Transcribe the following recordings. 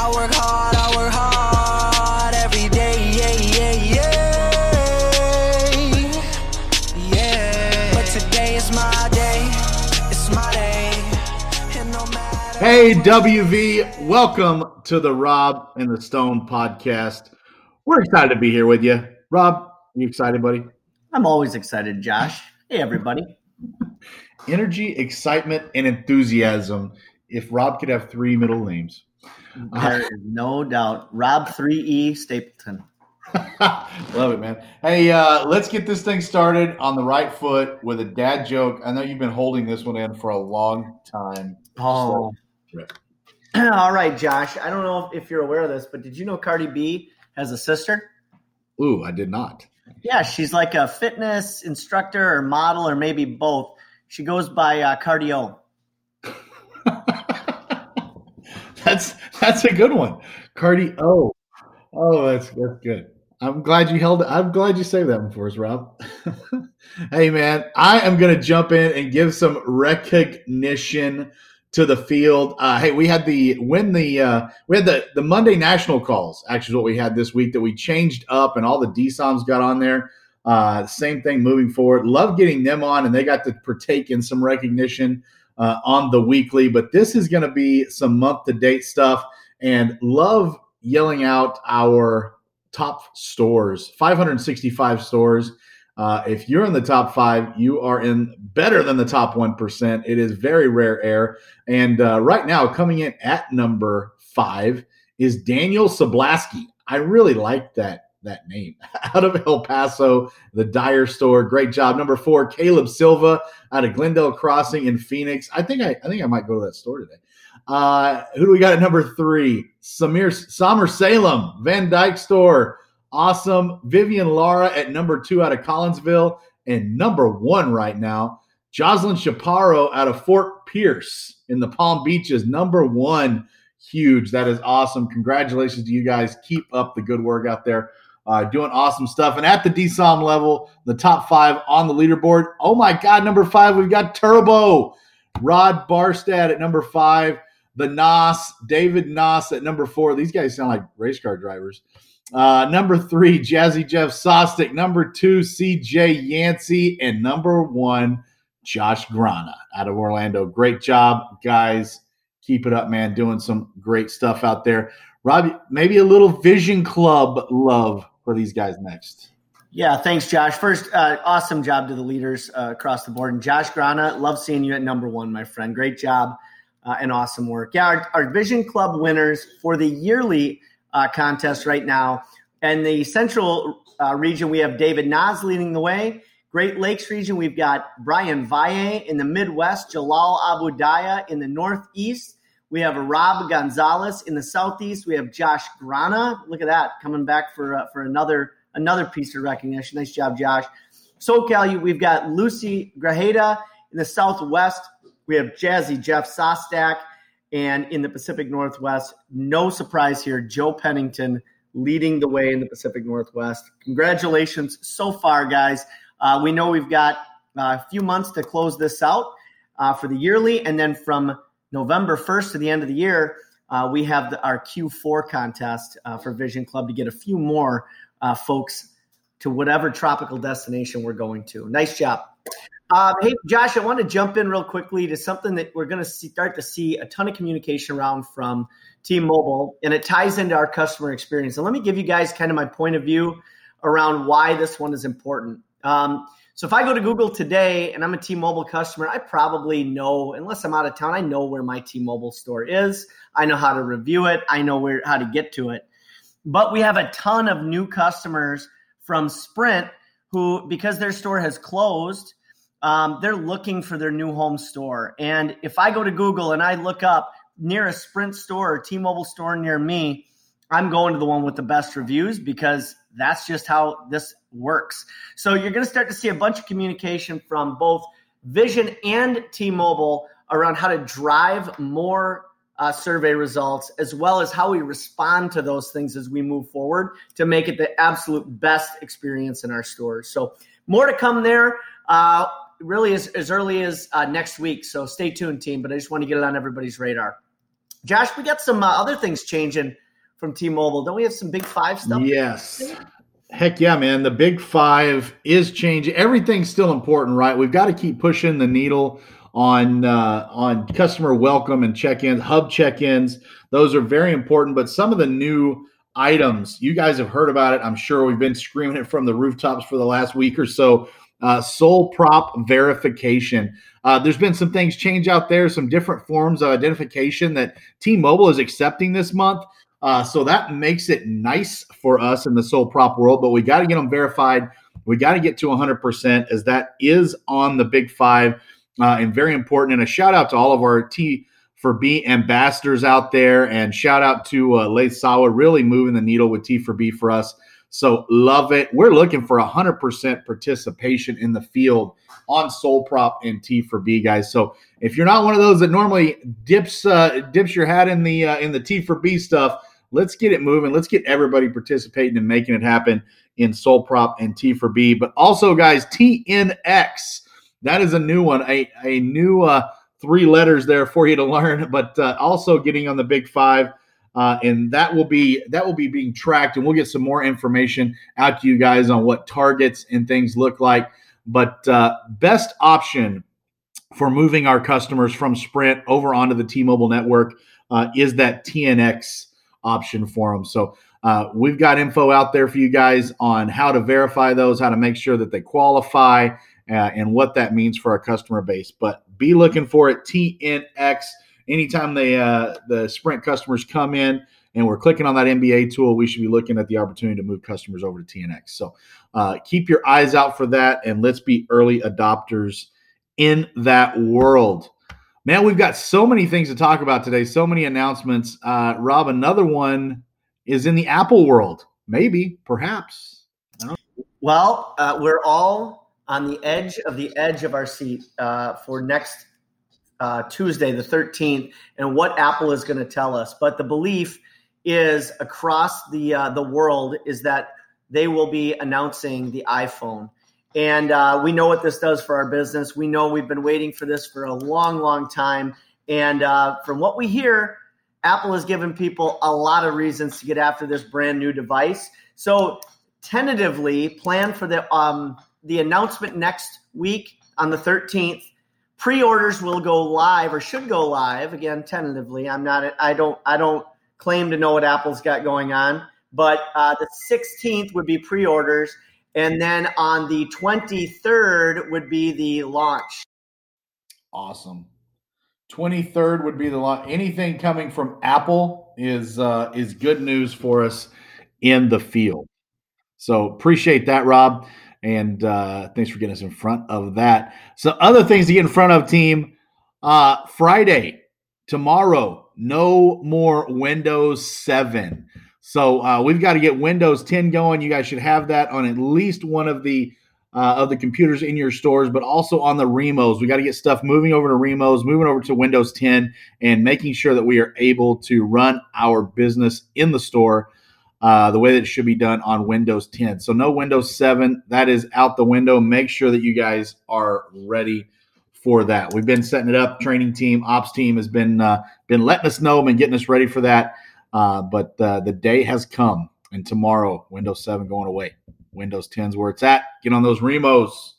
I work hard, I work hard every day, yeah, yeah, yeah. Yeah. But today is my day, it's my day. And no matter Hey, WV, welcome to the Rob and the Stone podcast. We're excited to be here with you. Rob, are you excited, buddy? I'm always excited, Josh. Hey, everybody. Energy, excitement, and enthusiasm. If Rob could have three middle names. There is no doubt. Rob 3E Stapleton. Love it, man. Hey, uh, let's get this thing started on the right foot with a dad joke. I know you've been holding this one in for a long time. Oh. All right, Josh. I don't know if you're aware of this, but did you know Cardi B has a sister? Ooh, I did not. Yeah, she's like a fitness instructor or model or maybe both. She goes by uh, Cardio. That's a good one. Cardi O. Oh, that's that's good. I'm glad you held. I'm glad you saved that one for us, Rob. hey man, I am gonna jump in and give some recognition to the field. Uh, hey, we had the when the uh, we had the the Monday national calls. Actually, is what we had this week that we changed up, and all the DSOMs got on there. Uh, same thing moving forward. Love getting them on, and they got to partake in some recognition uh, on the weekly. But this is going to be some month to date stuff, and love yelling out our top stores 565 stores. Uh, if you're in the top five, you are in better than the top 1%. It is very rare air. And uh, right now, coming in at number five is Daniel Sablaski. I really like that that name out of El Paso, the Dyer store. Great job. Number four, Caleb Silva out of Glendale Crossing in Phoenix. I think I, I think I might go to that store today. Uh, who do we got at number three? Samir Summer Salem, Van Dyke store. Awesome. Vivian Lara at number two out of Collinsville. And number one right now, Jocelyn Chaparro out of Fort Pierce in the Palm Beaches. Number one. Huge. That is awesome. Congratulations to you guys. Keep up the good work out there. Uh, doing awesome stuff. And at the DSOM level, the top five on the leaderboard. Oh my God, number five, we've got Turbo. Rod Barstad at number five. The Nos, David Nos at number four. These guys sound like race car drivers. Uh, number three, Jazzy Jeff Sostic. Number two, CJ Yancey. And number one, Josh Grana out of Orlando. Great job, guys. Keep it up, man. Doing some great stuff out there. Robbie, maybe a little Vision Club love for these guys next. Yeah, thanks, Josh. First, uh, awesome job to the leaders uh, across the board. And Josh Grana, love seeing you at number one, my friend. Great job uh, and awesome work. Yeah, our, our Vision Club winners for the yearly uh, contest right now. And the central uh, region, we have David Nas leading the way. Great Lakes region, we've got Brian Valle in the Midwest, Jalal Abu Daya in the Northeast. We have Rob Gonzalez in the Southeast. We have Josh Grana. Look at that, coming back for uh, for another another piece of recognition. Nice job, Josh. SoCal, we've got Lucy Grajeda in the Southwest. We have Jazzy Jeff Sostak. And in the Pacific Northwest, no surprise here, Joe Pennington leading the way in the Pacific Northwest. Congratulations so far, guys. Uh, we know we've got uh, a few months to close this out uh, for the yearly. And then from November 1st to the end of the year, uh, we have the, our Q4 contest uh, for Vision Club to get a few more uh, folks to whatever tropical destination we're going to. Nice job. Um, hey, Josh, I want to jump in real quickly to something that we're going to start to see a ton of communication around from T-Mobile, and it ties into our customer experience. And let me give you guys kind of my point of view around why this one is important. Um, so if I go to Google today and I'm a T-Mobile customer, I probably know, unless I'm out of town, I know where my T-Mobile store is. I know how to review it. I know where how to get to it. But we have a ton of new customers from Sprint who, because their store has closed, um, they're looking for their new home store. And if I go to Google and I look up near a Sprint store or T-Mobile store near me, I'm going to the one with the best reviews because that's just how this works. So you're going to start to see a bunch of communication from both Vision and T-Mobile around how to drive more uh, survey results, as well as how we respond to those things as we move forward to make it the absolute best experience in our stores. So more to come there. Uh, really as, as early as uh, next week. So stay tuned, team. But I just want to get it on everybody's radar. Josh, we got some uh, other things changing from T-Mobile. Don't we have some big five stuff? Yes. Heck yeah, man. The big five is changing. Everything's still important, right? We've got to keep pushing the needle on uh, on customer welcome and check-ins, hub check-ins. Those are very important. But some of the new items, you guys have heard about it. I'm sure we've been screaming it from the rooftops for the last week or so. Uh, sole prop verification. Uh, there's been some things change out there, some different forms of identification that T-Mobile is accepting this month. Uh, so that makes it nice for us in the sole prop world, but we got to get them verified. We got to get to 100% as that is on the big five uh, and very important. And a shout out to all of our T for B ambassadors out there, and shout out to uh, Leith Sawa, really moving the needle with T for B for us. So love it. We're looking for 100% participation in the field on Sole Prop and T for B, guys. So if you're not one of those that normally dips uh, dips your hat in the uh, in the T for B stuff, let's get it moving. Let's get everybody participating and making it happen in Sole Prop and T for B. But also, guys, TNX. That is a new one, a, a new uh, three letters there for you to learn, but uh, also getting on the big five. Uh, and that will be that will be being tracked, and we'll get some more information out to you guys on what targets and things look like. But uh, best option for moving our customers from Sprint over onto the T-Mobile network uh, is that TNX option for them. So uh, we've got info out there for you guys on how to verify those, how to make sure that they qualify, uh, and what that means for our customer base. But be looking for it TNX anytime they uh, the Sprint customers come in and we're clicking on that MBA tool, we should be looking at the opportunity to move customers over to TNX. So uh, keep your eyes out for that, and let's be early adopters in that world. Man, we've got so many things to talk about today, so many announcements. Uh, Rob, another one is in the Apple world. Maybe, perhaps. Well, uh, we're all on the edge of the edge of our seat uh, for next uh, Tuesday, the 13th, and what Apple is going to tell us. But the belief is across the uh, the world is that they will be announcing the iPhone. And uh, we know what this does for our business. We know we've been waiting for this for a long, long time. And uh, from what we hear, Apple has given people a lot of reasons to get after this brand new device. So, tentatively, plan for the um, the announcement next week on the 13th. Pre-orders will go live or should go live again tentatively. I'm not. I don't. I don't claim to know what Apple's got going on, but uh, the 16th would be pre-orders and then on the 23rd would be the launch. Awesome. 23rd would be the launch. Anything coming from Apple is uh, is good news for us in the field. So appreciate that, Rob. And uh, thanks for getting us in front of that. So other things to get in front of, team. Uh, Friday, tomorrow, no more Windows 7. So uh, we've got to get Windows 10 going. You guys should have that on at least one of the uh, of the computers in your stores, but also on the Remos. We got to get stuff moving over to Remos, moving over to Windows 10, and making sure that we are able to run our business in the store uh, the way that it should be done on Windows 10. So no Windows 7. That is out the window. Make sure that you guys are ready for that. We've been setting it up. Training team, ops team has been uh, been letting us know and getting us ready for that. Uh, but uh, the day has come, and tomorrow, Windows 7 going away. Windows 10's where it's at. Get on those Remos.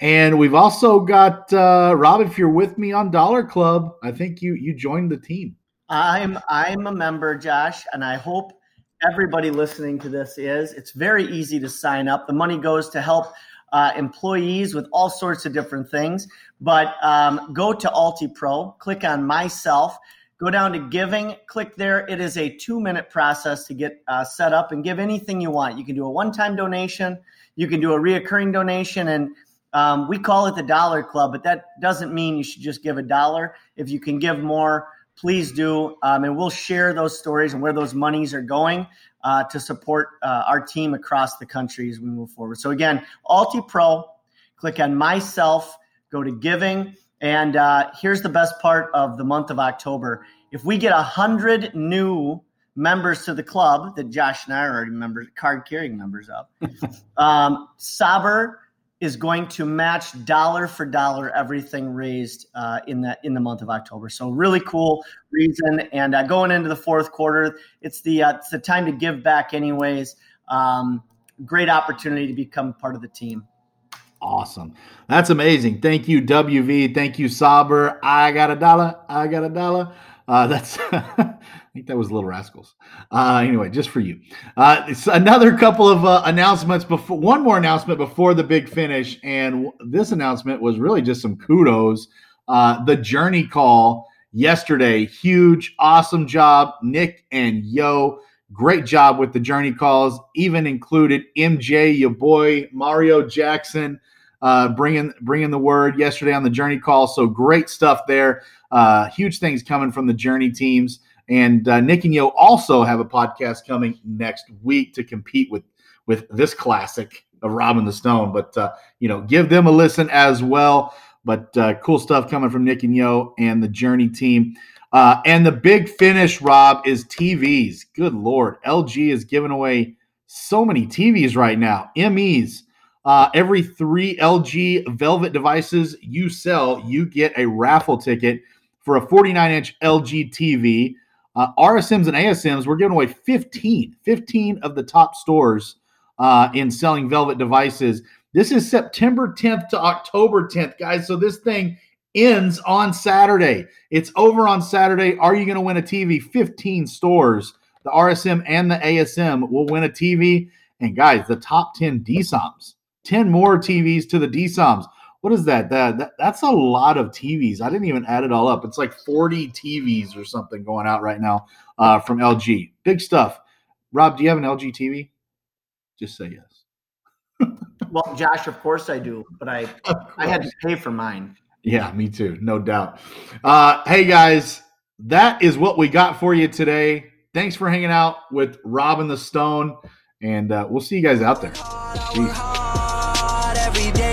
And we've also got uh, Rob. If you're with me on Dollar Club, I think you you joined the team. I'm I'm a member, Josh, and I hope everybody listening to this is. It's very easy to sign up. The money goes to help uh, employees with all sorts of different things. But um, go to UltiPro, click on myself. Go down to giving, click there. It is a two minute process to get uh, set up and give anything you want. You can do a one time donation, you can do a reoccurring donation, and um, we call it the Dollar Club, but that doesn't mean you should just give a dollar. If you can give more, please do. Um, and we'll share those stories and where those monies are going uh, to support uh, our team across the country as we move forward. So, again, Ulti Pro, click on myself, go to giving and uh, here's the best part of the month of October. If we get 100 new members to the club that Josh and I are already members, card carrying members of, um, Saber is going to match dollar for dollar everything raised uh, in the in the month of October. So really cool reason. And uh, going into the fourth quarter, it's the uh, it's the time to give back, anyways. Um, great opportunity to become part of the team. Awesome. That's amazing. Thank you, WV. Thank you, Saber. I got a dollar. I got a dollar. Uh, that's I think that was Little Rascals. Uh, anyway, just for you. Uh, it's another couple of uh, announcements before one more announcement before the big finish, and this announcement was really just some kudos. Uh, the Journey call yesterday, huge, awesome job, Nick and Yo. Great job with the Journey calls. Even included MJ, your boy Mario Jackson uh, bringing bringing the word yesterday on the Journey call. So great stuff there. Uh, huge things coming from the Journey teams. And uh, Nick and Yo also have a podcast coming next week to compete with with this classic of Rob and the Stone. But uh, you know, give them a listen as well. But uh, cool stuff coming from Nick and Yo and the Journey team. Uh, and the big finish, Rob, is TVs. Good Lord. LG is giving away so many TVs right now. MEs. Uh, every three LG Velvet devices you sell, you get a raffle ticket for a 49 inch LG TV. Uh, RSMs and ASMs, we're giving away 15, 15 of the top stores uh, in selling Velvet devices. This is September 10th to October 10th, guys. So this thing ends on Saturday. It's over on Saturday. Are you going to win a TV? 15 stores, the RSM and the ASM will win a TV. And guys, the top 10 DSOMs, 10 more TVs to the DSOMs. What is that? that? that? That's a lot of TVs. I didn't even add it all up. It's like 40 TVs or something going out right now uh, from LG. Big stuff. Rob, do you have an LG TV? Just say yes. well, Josh, of course I do, but I I had to pay for mine. Yeah, me too, no doubt. Uh, hey guys, that is what we got for you today. Thanks for hanging out with Rob and the Stone, and uh, we'll see you guys out there. Peace.